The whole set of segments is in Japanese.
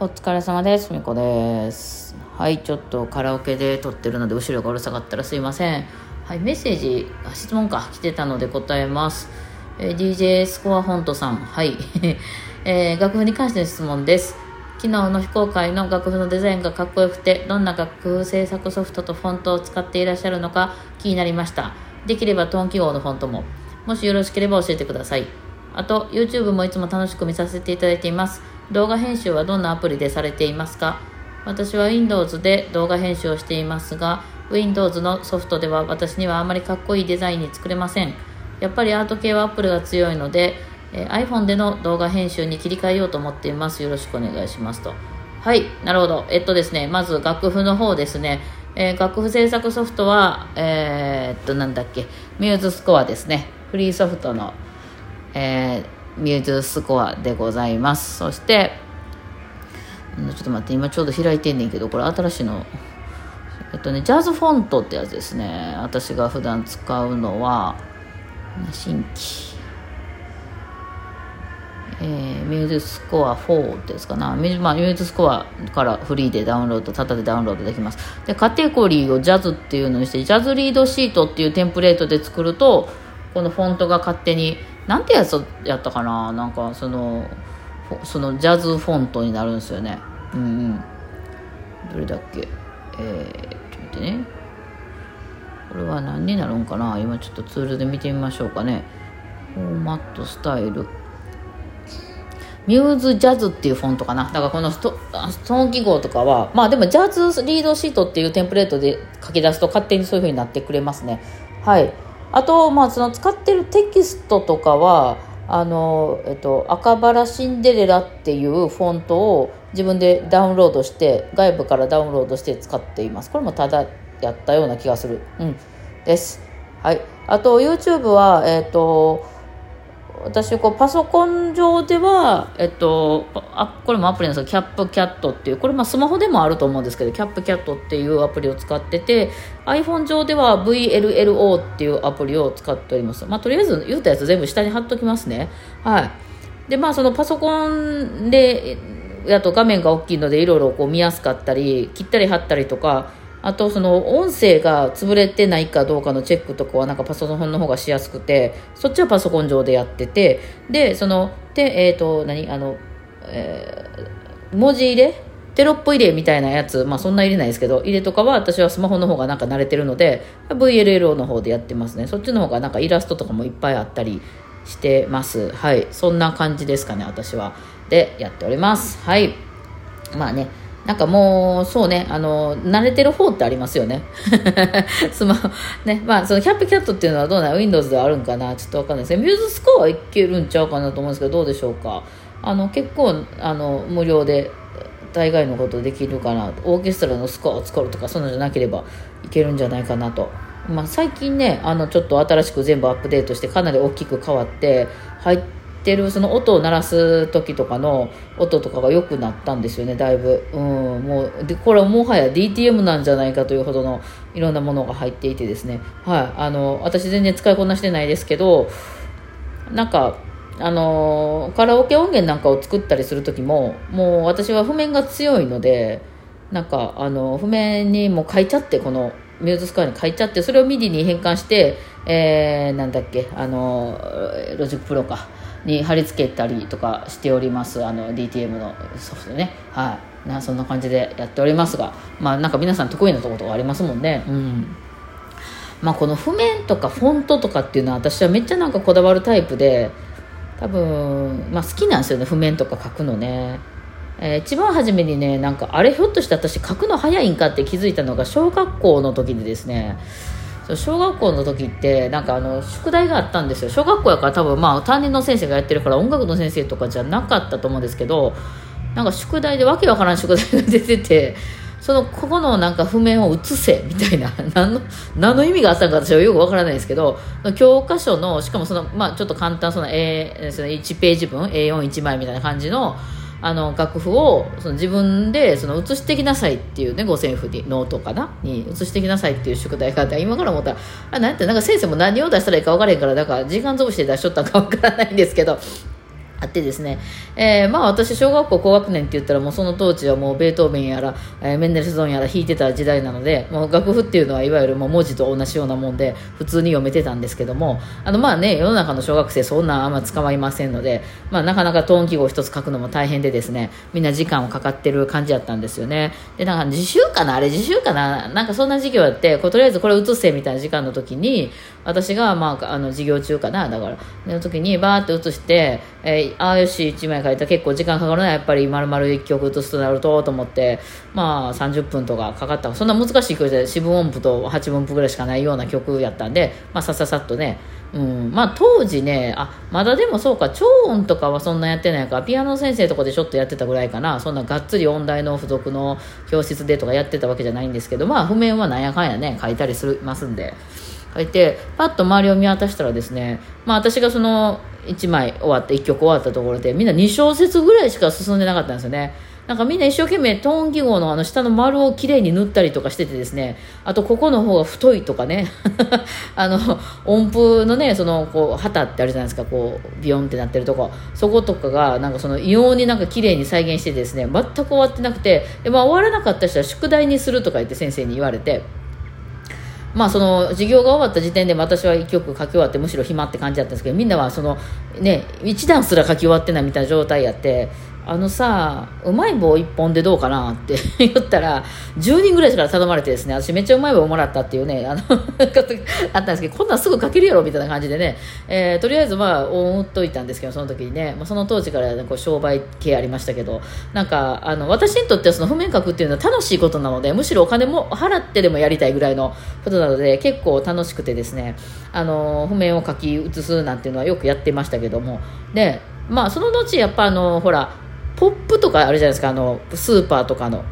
お疲れ様です。みこです。はい、ちょっとカラオケで撮ってるので後ろがうるさかったらすいません。はい、メッセージ、質問か、来てたので答えます。えー DJ スコアフォントさん。はい。えー楽譜に関しての質問です。昨日の非公開の楽譜のデザインがかっこよくて、どんな楽譜制作ソフトとフォントを使っていらっしゃるのか気になりました。できればトーン記号のフォントも。もしよろしければ教えてください。あと、YouTube もいつも楽しく見させていただいています。動画編集はどんなアプリでされていますか？私は Windows で動画編集をしていますが、Windows のソフトでは私にはあまりかっこいいデザインに作れません。やっぱりアート系は Apple が強いので、え iPhone での動画編集に切り替えようと思っています。よろしくお願いしますと。はい、なるほど。えっとですね、まず楽譜の方ですね。えー楽譜制作ソフトは、えーっと、なんだっけ、ミューズスコアですね。フリーソフトの、えーミューズスコアでございます。そして、ちょっと待って、今ちょうど開いてんねんけど、これ新しいの、えっとね、ジャズフォントってやつですね。私が普段使うのは、新規。えーミューズスコア4ですかなミュ,、まあ、ミューズスコアからフリーでダウンロードタダでダウンロードできますでカテゴリーをジャズっていうのにしてジャズリードシートっていうテンプレートで作るとこのフォントが勝手になんてやつやったかな？なんかそのそのジャズフォントになるんですよね。うんうん。どれだっけ？えー、ちょっと待ってね。これは何になるんかな？今ちょっとツールで見てみましょうかね。フォーマットスタイル。ミューズジャズっていうフォントかな？だからこのストストーン記号とかはまあでもジャズリードシートっていうテンプレートで書き出すと勝手にそういう風になってくれますね。はい。あとまあその使ってるテキストとかはあの、えっと、赤バラシンデレラっていうフォントを自分でダウンロードして外部からダウンロードして使っています。これもただやったような気がする。うん。です。はい。あと YouTube はえっと私こうパソコン上では、えっと、あこれもアプリなんですけどキャップキャットっていうこれまあスマホでもあると思うんですけどキャップキャットっていうアプリを使ってて iPhone 上では VLLO っていうアプリを使っております、まあ、とりあえず言ったやつ全部下に貼っときますね。はい。でまあそのパソコンでやと画面が大きいのでいろいろこう見やすかったり切ったり貼ったりとかあとその音声が潰れてないかどうかのチェックとかはなんかパソコンの方がしやすくてそっちはパソコン上でやっててでそのでえっ、と何？あの、えー文字入れ？テロップ入れみたいなやつ？まあそんな入れないですけど入れとかは私はスマホの方がなんか慣れてるので VLLO の方でやってますね。そっちの方がなんかイラストとかもいっぱいあったりしてます。はい。そんな感じですかね私は。でやっております。はい。まあね。なんかもう、そうね、あの、慣れてる方ってありますよね。スマホ、ね、まあ、そのキャップキャットっていうのはどうなの ?Windows ではあるんかなちょっとわかんないですけど、ミューズスコアはいけるんちゃうかなと思うんですけど、どうでしょうか。あの、結構、あの、無料で、大概のことできるかな。オーケストラのスコアを作るとか、そんなのじゃなければいけるんじゃないかなと。まあ、最近ね、あの、ちょっと新しく全部アップデートして、かなり大きく変わって、入っててるその音を鳴らす時とかの音とかが良くなったんですよねだいぶ、うん、もうでこれはもはや DTM なんじゃないかというほどのいろんなものが入っていてですね。はいあの私全然使いこなしてないですけどなんかあのカラオケ音源なんかを作ったりする時ももう私は譜面が強いのでなんかあの譜面にもう書いちゃってこの MuseScore に書いちゃってそれを MIDI に変換して、えー、なんだっけあの Logic Pro かに貼り付けたりとかしておりますあの DTM のソフトね。はい。なそんな感じでやっておりますがまあなんか皆さん得意なとことかありますもんね。うん。まあこの譜面とかフォントとかっていうのは私はめっちゃなんかこだわるタイプで多分、まあ、好きなんですよね譜面とか書くのね、えー一番初めにねなんかあれひょっとして私書くの早いんかって気づいたのが小学校の時でですね。小学校の時ってなんかあの宿題があったんですよ。小学校やから多分まあ担任の先生がやってるから音楽の先生とかじゃなかったと思うんですけどなんか宿題でわけわからん宿題が出ててそのここのなんか譜面を写せみたいな 何の何の意味があったのか私はよくわからないですけど教科書のしかもその、まあ、ちょっと簡単その、A、その1ページ分 A41 枚みたいな感じのあの楽譜をその自分でその写してきなさいっていうね五線譜にノートかなに写してきなさいっていう宿題があって今から思ったらあなんてなんか先生も何を出したらいいか分からへんからだから時間潰して出しとったんか分からないんですけどあってですね、えー、まあ私小学校高学年って言ったらもうその当時はもうベートーベンやら、えー、メンデルスゾーンやら弾いてた時代なのでもう楽譜っていうのはいわゆるもう文字と同じようなもんで普通に読めてたんですけどもあのまあね世の中の小学生そんなあんま捕まりませんので、まあ、なかなかトーン記号一つ書くのも大変でですねみんな時間をかかってる感じだったんですよね。でなんか自習かな？あれ自習かな？なんかそんな授業やってこうとりあえずこれ移せみたいな時間の時に私がまああの授業中かな？だからの時にバーって移して、えーああよし1枚書いた結構時間かかるな。やっぱり丸々1曲写すとなるとと思って。まあ30分とかかかった。そんな難しい曲で四分音符と8分音符ぐらいしかないような曲やったんで、まあ、さささっとね。うん、まあ当時ねあまだでもそうか。超音とかはそんなやってないか。らピアノ先生とかでちょっとやってたぐらいかな。そんながっつり音大の付属の教室でとかやってたわけじゃないんですけどまあ譜面はなんやかんやね書いたりしますんで。書いてパッと周りを見渡したらですねまあ私がその1枚終わって1曲終わったところでみんな2小節ぐらいしか進んでなかったんですよねなんかみんな一生懸命トーン記号のあの下の丸をきれいに塗ったりとかしててですねあとここの方が太いとかね あの音符のねそのこう旗ってあるじゃないですかこうビヨンってなってるとこそことかがなんかその異様になんか綺麗に再現してですね全く終わってなくてで、まあ、終わらなかった人は宿題にするとか言って先生に言われて。まあ、その授業が終わった時点で私は1曲書き終わってむしろ暇って感じだったんですけどみんなはその、ね、1段すら書き終わってないみたいな状態やってあのさうまい棒1本でどうかなって 言ったら10人ぐらいから頼まれてですね。私めっちゃうまい棒もらったっていうねあのあったんですけどこんなんすぐ書けるやろみたいな感じでね、えー、とりあえずまあ思っといたんですけどその時にね、まあ、その当時からこう商売系ありましたけど。なんかあの私にとってはその譜面書くっていうのは楽しいことなのでむしろお金も払ってでもやりたいぐらいのことなので結構楽しくてですね。あの譜面を書き写すなんていうのはよくやってましたけども。でまあその後やっぱあのほらポップとかあるじゃないですかあのスーパーとかの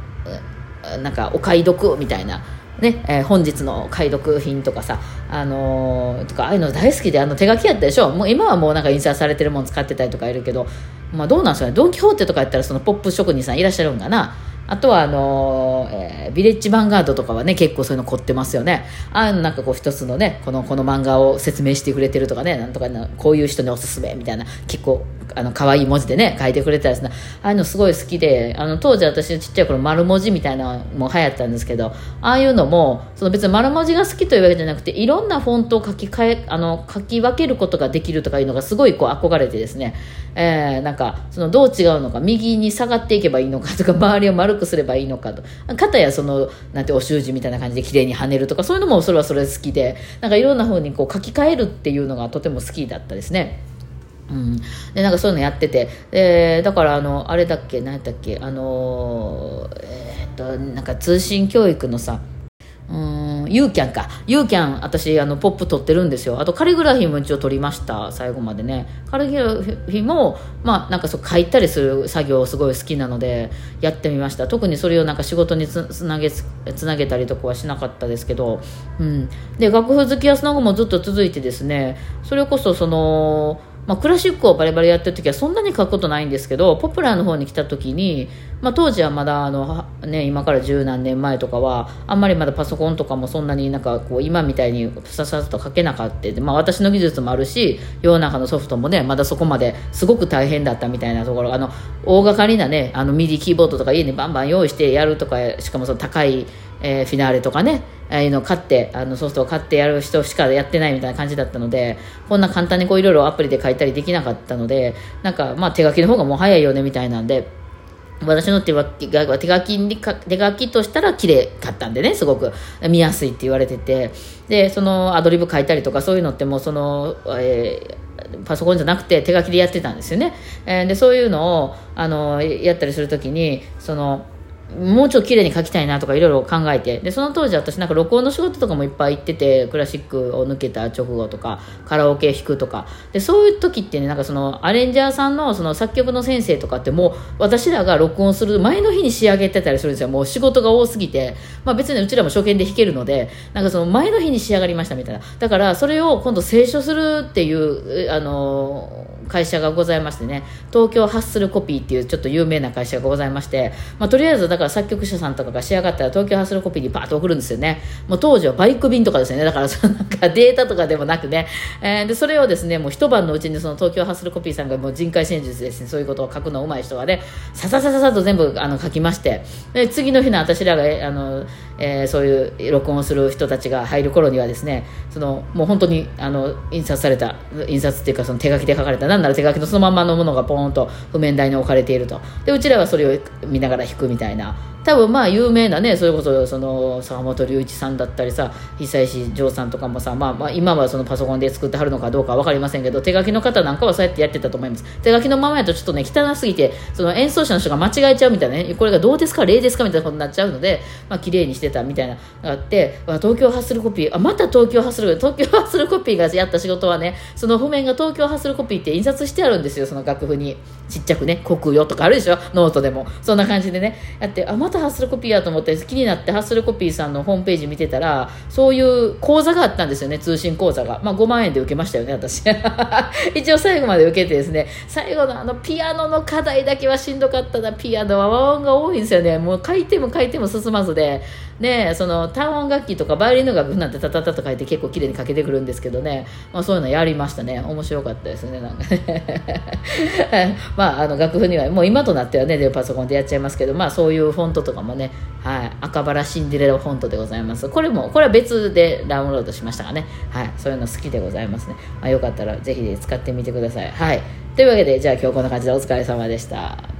なんかお買い得みたいな。ねえー、本日の解読品とかさ、あのー、とかああいうの大好きであの手書きやったでしょ。もう今はもうなんか印刷されてるもの使ってたりとかいるけど、まあ、どうなんですかね。ドン・キホーテとかやったらそのポップ職人さんいらっしゃるんかな。あとはあのー、えー、ビレッジヴァンガードとかはね結構そういうの凝ってますよね。ああいうのなんかこう一つのねこのこの漫画を説明してくれてるとかねなんとかこういう人におすすめみたいな結構あの可愛い文字でね書いてくれたりするああいうのすごい好きであの当時私ちっちゃい頃丸文字みたいなのも流行ったんですけどああいうのもその別に丸文字が好きというわけじゃなくていろんなフォントを書き換えあの書き分けることができるとかいうのがすごいこう憧れてですね、えー、なんかそのどう違うのか右に下がっていけばいいのかとか周りを丸くすればいいのかと。かやそのなんてお習字みたいな感じで綺麗に跳ねるとかそういうのもそれはそれ好きで。なんかいろんな風にこう書き換えるっていうのがとても好きだったですね。うん、でなんかそういうのやってて。えーだからあのあれだっけ何だっけあのえー、っとなんか通信教育のさうん。ユーキャンか。ユーキャン私あのポップ取ってるんですよ。あとカリグラフィーも一応取りました。最後までね。カリグラフィーもまあなんかそう書いたりする作業すごい好きなのでやってみました。特にそれをなんか仕事につなげつなげたりとかはしなかったですけど、うん、で楽譜好きやその後もずっと続いてですね。それこそそのまあ、クラシックをバリバリやってる時はそんなに書くことないんですけどポプラーの方に来た時に、まあ、当時はまだあの、ね、今から十何年前とかはあんまりまだパソコンとかもそんなになんかこう今みたいにささっと書けなかった、まあ、私の技術もあるし世の中のソフトもねまだそこまですごく大変だったみたいなところ。あの大掛かりなねあのミディキーボードとか家にバンバン用意してやるとかしかもその高いえー、フィナーレとかね、ああいうのを買って、あのソフトを買ってやる人しかやってないみたいな感じだったので、こんな簡単にこういろいろアプリで書いたりできなかったので、なんかまあ手書きの方がもう早いよねみたいなんで、私の手書きが手書きに手書きとしたら綺麗かったんでねすごく。見やすいって言われてて。でそのアドリブ書いたりとかそういうのってもうその、えー、パソコンじゃなくて手書きでやってたんですよね、えー、でそういうのをあのやったりするときにそのもうちょっと綺麗に書きたいなとかいろいろ考えて。でその当時私なんか録音の仕事とかもいっぱい行っててクラシックを抜けた直後とかカラオケ弾くとか。でそういう時ってねなんかそのアレンジャーさんのその作曲の先生とかってもう私らが録音する前の日に仕上げてたりするんですよ。もう仕事が多すぎて、まあ、別にうちらも初見で弾けるのでなんかその前の日に仕上がりましたみたいな。だからそれを今度清書するっていうあの会社がございましてね東京ハッスルコピーっていうちょっと有名な会社がございまして、まあ、とりあえずだから作曲者さんとかが仕上がったら東京ハッスルコピーにバーッと送るんですよね。もう当時はバイク便とかですよね。だからそのなんかデータとかでもなくね、えー、でそれをですねもう一晩のうちにその東京ハッスルコピーさんがもう人海戦術ですね。そういうことを書くのうまい人がねさささささと全部あの書きまして。で次の日の私らがあの、えー、そういう録音する人たちが入る頃にはですねそのもう本当にあの印刷された印刷っていうかその手書きで書かれた何なら手書きのそのままのものがポーンと譜面台に置かれていると。でうちらはそれを見ながら弾くみたいな。多分まあ有名なねそれこそその坂本龍一さんだったりさ久石譲さんとかもさ、まあ、まあ今はそのパソコンで作ってはるのかどうか分かりませんけど手書きの方なんかはそうやってやってたと思います。手書きのままやとちょっとね汚すぎてその演奏者の人が間違えちゃうみたいなねこれがどうですか例ですかみたいなことになっちゃうので、まあ綺麗にしてたみたいなのがあって東京ハッスルコピーあまた東京ハッスル東京ハッスルコピーがやった仕事はねその譜面が東京ハッスルコピーって印刷してあるんですよその楽譜に。ちっちゃくねコクヨとかあるでしょ？ノートでも。そんな感じでね。やってあまたハッスルコピーやと思って気になってハッスルコピーさんのホームページ見てたらそういう講座があったんですよね。通信講座が、まあ、5万円で受けましたよね私。一応最後まで受けてですね。最後のあのピアノの課題だけはしんどかったな。ピアノは和音が多いんですよね。もう書いても書いても進まずで。ねその単音楽器とかバイオリンの楽譜なんてタタタと書いて結構綺麗に書けてくるんですけどね、まあ、そういうのやりましたね。面白かったですねなんかね。まああの楽譜にはもう今となってはねでパソコンでやっちゃいますけどまあそういうフォントとかもねはい、赤バラシンデレラフォントでございます。これもこれは別でダウンロードしましたがね、はい、そういうの好きでございますね、まあ、よかったらぜひ使ってみてください。はい。というわけでじゃあ今日こんな感じでお疲れ様でした。